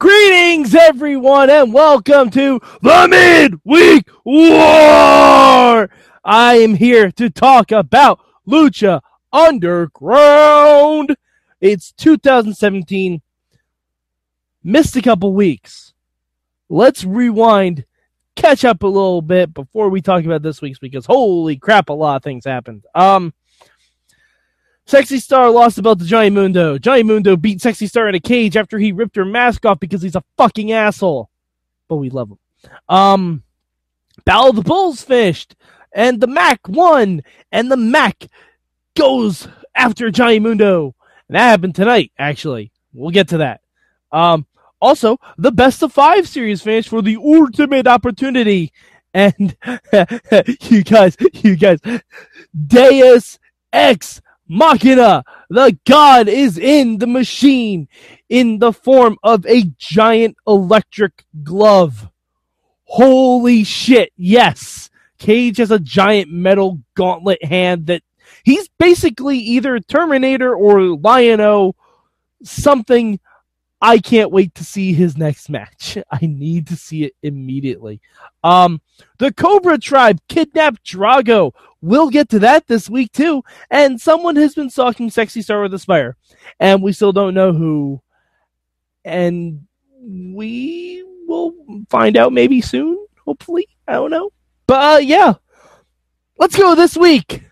Greetings, everyone, and welcome to the Midweek War. I am here to talk about Lucha Underground. It's 2017. Missed a couple weeks. Let's rewind, catch up a little bit before we talk about this week's because holy crap, a lot of things happened. Um, Sexy Star lost the belt to Johnny Mundo. Johnny Mundo beat Sexy Star in a cage after he ripped her mask off because he's a fucking asshole. But we love him. Um, Battle of the Bulls fished, and the Mack won, and the Mack goes after Johnny Mundo. And that happened tonight, actually. We'll get to that. Um, also, the best of five series finished for the ultimate opportunity. And you guys, you guys, Deus Ex Machina, the god is in the machine in the form of a giant electric glove. Holy shit, yes. Cage has a giant metal gauntlet hand that he's basically either Terminator or Lion-O, something I can't wait to see his next match. I need to see it immediately. Um, the Cobra Tribe kidnapped Drago. We'll get to that this week too. And someone has been stalking Sexy Star with Aspire, and we still don't know who. And we will find out maybe soon. Hopefully, I don't know. But uh, yeah, let's go this week.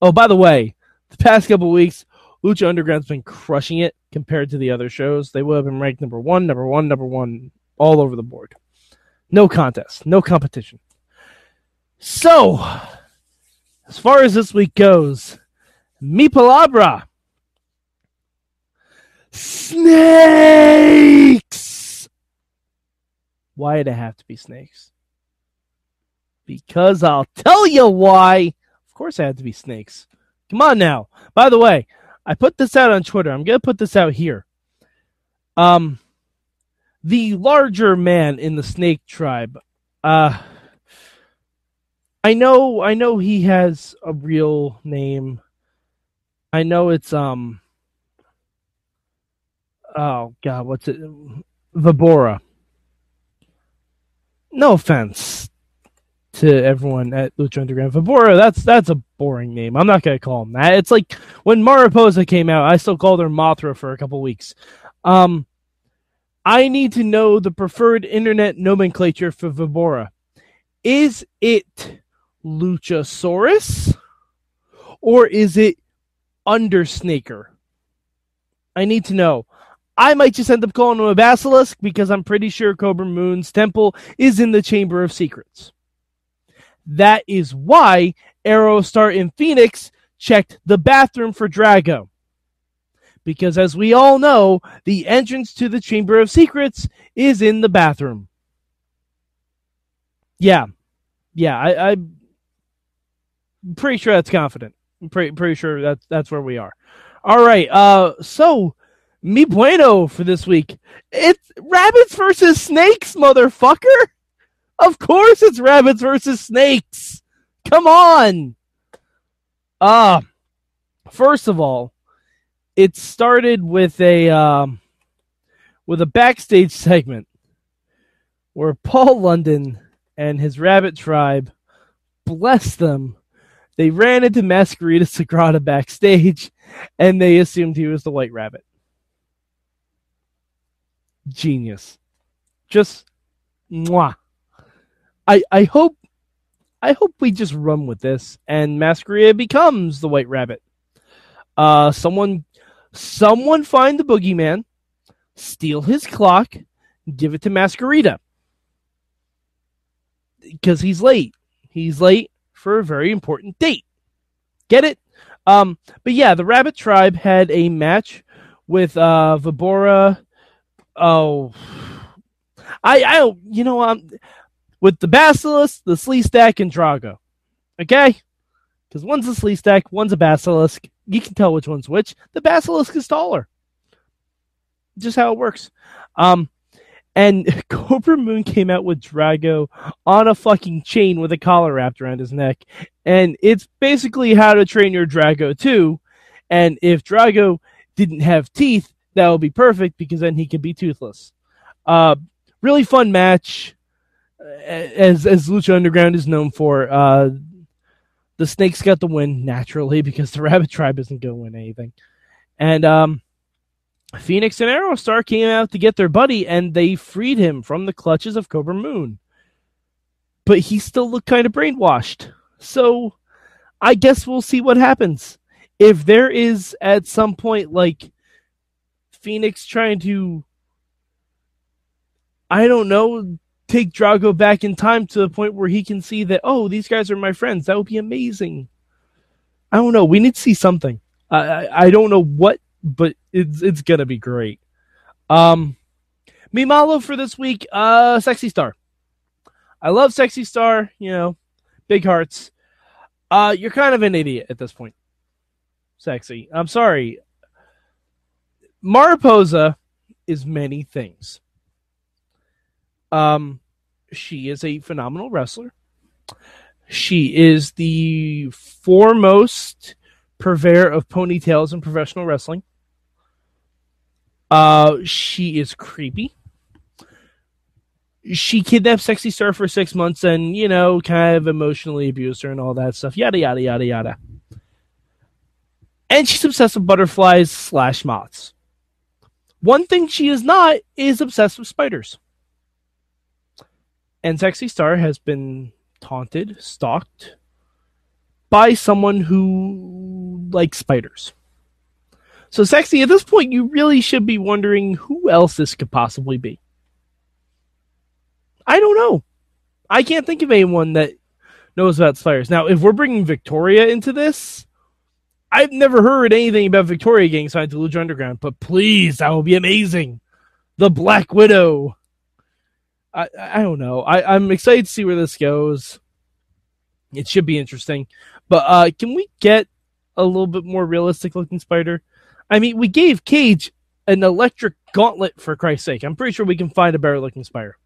Oh, by the way, the past couple weeks, Lucha Underground's been crushing it compared to the other shows. They would have been ranked number one, number one, number one, all over the board. No contest, no competition. So, as far as this week goes, Mi Palabra. Snakes! Why did it have to be snakes? Because I'll tell you why. Of course, it had to be snakes. Come on now. By the way, I put this out on Twitter. I'm gonna put this out here. Um, the larger man in the snake tribe. Uh, I know, I know he has a real name. I know it's um. Oh God, what's it? Vibora. No offense to everyone at Lucha Underground. Vibora, that's that's a boring name. I'm not gonna call him that. It's like when Mariposa came out, I still called her Mothra for a couple weeks. Um, I need to know the preferred internet nomenclature for Vibora. Is it Luchasaurus or is it Undersnaker? I need to know. I might just end up calling him a basilisk because I'm pretty sure Kobra Moon's temple is in the Chamber of Secrets. That is why Aerostar in Phoenix checked the bathroom for Drago. Because as we all know, the entrance to the Chamber of Secrets is in the bathroom. Yeah. Yeah, I, I'm pretty sure that's confident. I'm pretty, pretty sure that's, that's where we are. All right. Uh, so, mi bueno for this week. It's rabbits versus snakes, motherfucker. Of course it's rabbits versus snakes. Come on. Uh first of all, it started with a um, with a backstage segment where Paul London and his rabbit tribe bless them. They ran into Mascarita Sagrada backstage and they assumed he was the white rabbit. Genius. Just mwah. I I hope I hope we just run with this and Masquerade becomes the White Rabbit. Uh, someone someone find the boogeyman, steal his clock, give it to Masquerita because he's late. He's late for a very important date. Get it? Um, but yeah, the Rabbit Tribe had a match with uh, Vibora, oh, I I you know um with the Basilisk, the Sleestak, and Drago. Okay, because one's a Sleestak, one's a Basilisk. You can tell which one's which. The Basilisk is taller. Just how it works. Um, and Kobra Moon came out with Drago on a fucking chain with a collar wrapped around his neck. And it's basically how to train your Drago too. And if Drago didn't have teeth, that would be perfect because then he could be toothless. Uh, really fun match, as as Lucha Underground is known for. Uh, the Snakes got the win naturally because the Rabbit Tribe isn't going to win anything, and um, Phoenix and Aerostar came out to get their buddy, and they freed him from the clutches of Kobra Moon. But he still looked kind of brainwashed. So I guess we'll see what happens. If there is at some point like Phoenix trying to I don't know, take Drago back in time to the point where he can see that, oh, these guys are my friends. That would be amazing. I don't know. We need to see something. I, I, I don't know what but it's it's gonna be great. Um, Mimalo for this week, uh, Sexy Star. I love Sexy Star. You know, big hearts. Uh, you're kind of an idiot at this point. Sexy. I'm sorry. Mariposa is many things. Um, she is a phenomenal wrestler. She is the foremost purveyor of ponytails in professional wrestling. Uh, she is creepy. She kidnapped Sexy Star for six months and, you know, kind of emotionally abused her and all that stuff. Yada, yada, yada, yada. And she's obsessed with butterflies slash moths. One thing she is not is obsessed with spiders. And Sexy Star has been taunted, stalked by someone who likes spiders. So, Sexy, at this point, you really should be wondering who else this could possibly be. I don't know. I can't think of anyone that knows about spiders. Now, if we're bringing Victoria into this, I've never heard anything about Victoria getting signed to Lucha Underground, but please, that would be amazing. The Black Widow. I, I don't know. I, I'm excited to see where this goes. It should be interesting. But uh, can we get a little bit more realistic looking spider? I mean, we gave Cage an electric gauntlet for Christ's sake. I'm pretty sure we can find a better looking spider.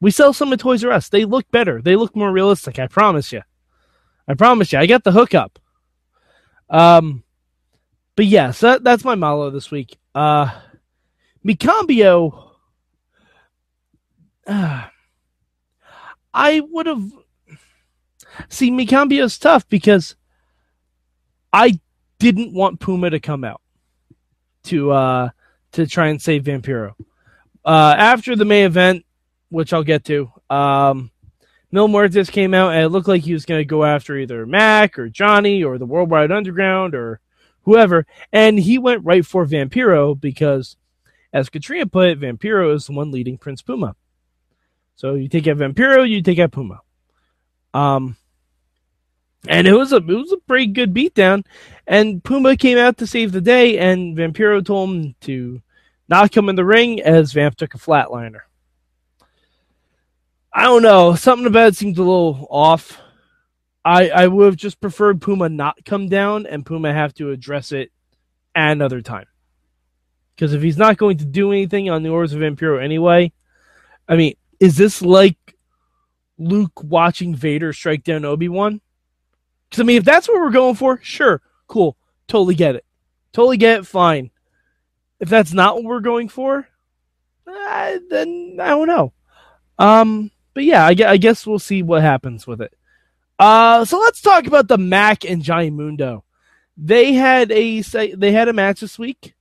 We sell some at Toys R Us. They look better. They look more realistic. I promise you. I promise you. I got the hookup. Um, but yes, that, that's my malo this week. Uh, Micambio. Uh, I would have. See, Micambio's tough because I didn't want Puma to come out to uh to try and save Vampiro. Uh, after the main event, which I'll get to, um, Mil Muertes came out and it looked like he was going to go after either Mack or Johnny or the Worldwide Underground or whoever, and he went right for Vampiro because, as Katrina put it, Vampiro is the one leading Prince Puma. So you take out Vampiro, you take out Puma. Um, and it was a it was a pretty good beatdown. And Puma came out to save the day, and Vampiro told him to not come in the ring as Vamp took a flatliner. I don't know, something about it a little off. I I would have just preferred Puma not come down and Puma have to address it another time. Because if he's not going to do anything on the orders of Vampiro anyway, I mean, is this like Luke watching Vader strike down Obi Wan? Because I mean, if that's what we're going for, sure, cool, totally get it, totally get it, fine. If that's not what we're going for, uh, then I don't know. Um, but yeah, I, I guess we'll see what happens with it. Uh, so let's talk about the Mack and Johnny Mundo. They had a they had a match this week,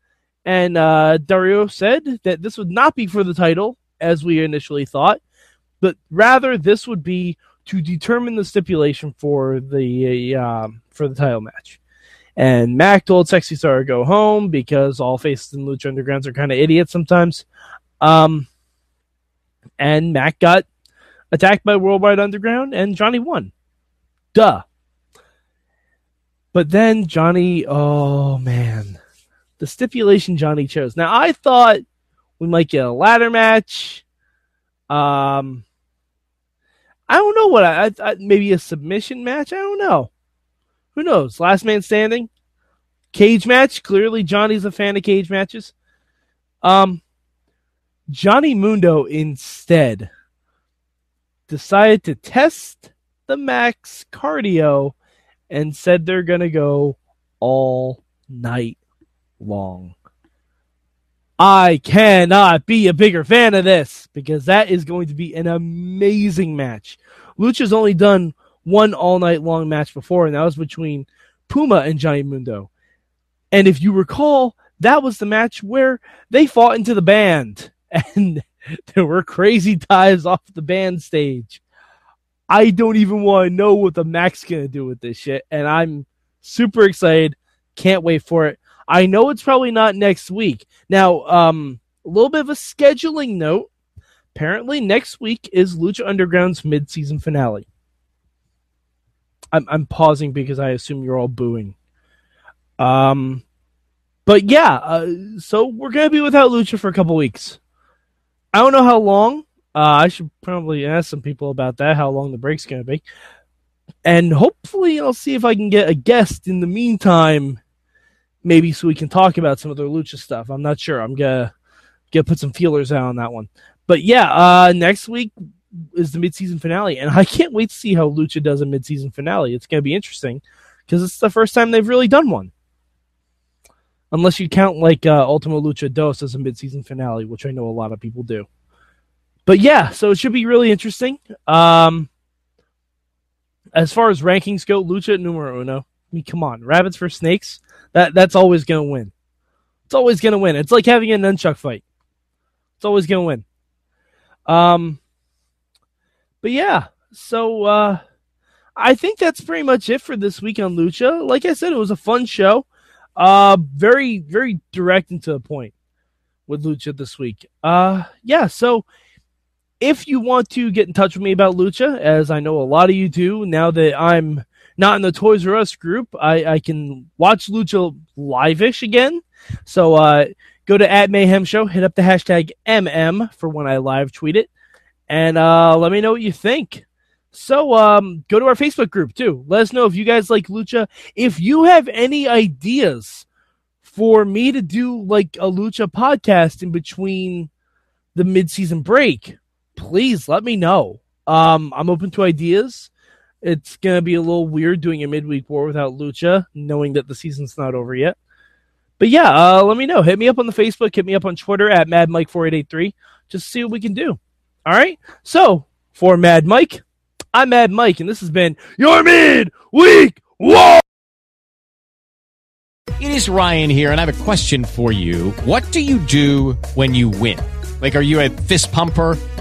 and uh, Dario said that this would not be for the title as we initially thought, but rather this would be to determine the stipulation for the um, for the title match. And Mack told Sexy Star to go home because all faces in Lucha Undergrounds are kind of idiots sometimes. Um, and Mack got attacked by Worldwide Underground, and Johnny won. Duh. But then Johnny, oh man, the stipulation Johnny chose. Now I thought We might get a ladder match. Um, I don't know what I, I maybe a submission match. I don't know. Who knows? Last man standing, cage match. Clearly, Johnny's a fan of cage matches. Um, Johnny Mundo instead decided to test the Mack's cardio and said they're gonna go all night long. I cannot be a bigger fan of this because that is going to be an amazing match. Lucha's only done one all night long match before, and that was between Puma and Johnny Mundo. And if you recall, that was the match where they fought into the band, and there were crazy dives off the band stage. I don't even want to know what the Mack's gonna do with this shit, and I'm super excited. Can't wait for it. I know it's probably not next week. Now, um, a little bit of a scheduling note. Apparently, next week is Lucha Underground's mid-season finale. I'm, I'm pausing because I assume you're all booing. Um, but yeah, uh, so we're gonna be without Lucha for a couple weeks. I don't know how long. Uh, I should probably ask some people about that. How long the break's gonna be, and hopefully I'll see if I can get a guest in the meantime maybe so we can talk about some of the lucha stuff. I'm not sure. I'm gonna gonna put some feelers out on that one. But yeah, uh, next week is the midseason finale, and I can't wait to see how Lucha does a midseason finale. It's gonna be interesting because it's the first time they've really done one. Unless you count like uh, Ultimo Lucha Dos as a midseason finale, which I know a lot of people do. But yeah, so it should be really interesting. Um, as far as rankings go, Lucha numero uno. I mean, come on, rabbits for snakes. That that's always gonna win. It's always gonna win. It's like having a nunchuck fight. It's always gonna win. Um, but yeah, so uh, I think that's pretty much it for this week on Lucha. Like I said, it was a fun show. Uh, very very direct and to the point with Lucha this week. Uh, yeah, so if you want to get in touch with me about Lucha, as I know a lot of you do, now that I'm not in the Toys R Us group, I, I can watch Lucha live-ish again. So uh, go to at Mayhem Show, hit up the hashtag MM for when I live tweet it, and uh, let me know what you think. So um, go to our Facebook group too. Let us know if you guys like Lucha. If you have any ideas for me to do like a Lucha podcast in between the mid-season break, please let me know. Um, I'm open to ideas. It's gonna be a little weird doing a midweek war without Lucha, knowing that the season's not over yet. But yeah, uh, let me know. Hit me up on the Facebook. Hit me up on Twitter at MadMike4883. Just see what we can do. All right. So for Mad Mike, I'm Mad Mike, and this has been your midweek war. It is Ryan here, and I have a question for you. What do you do when you win? Like, are you a fist pumper?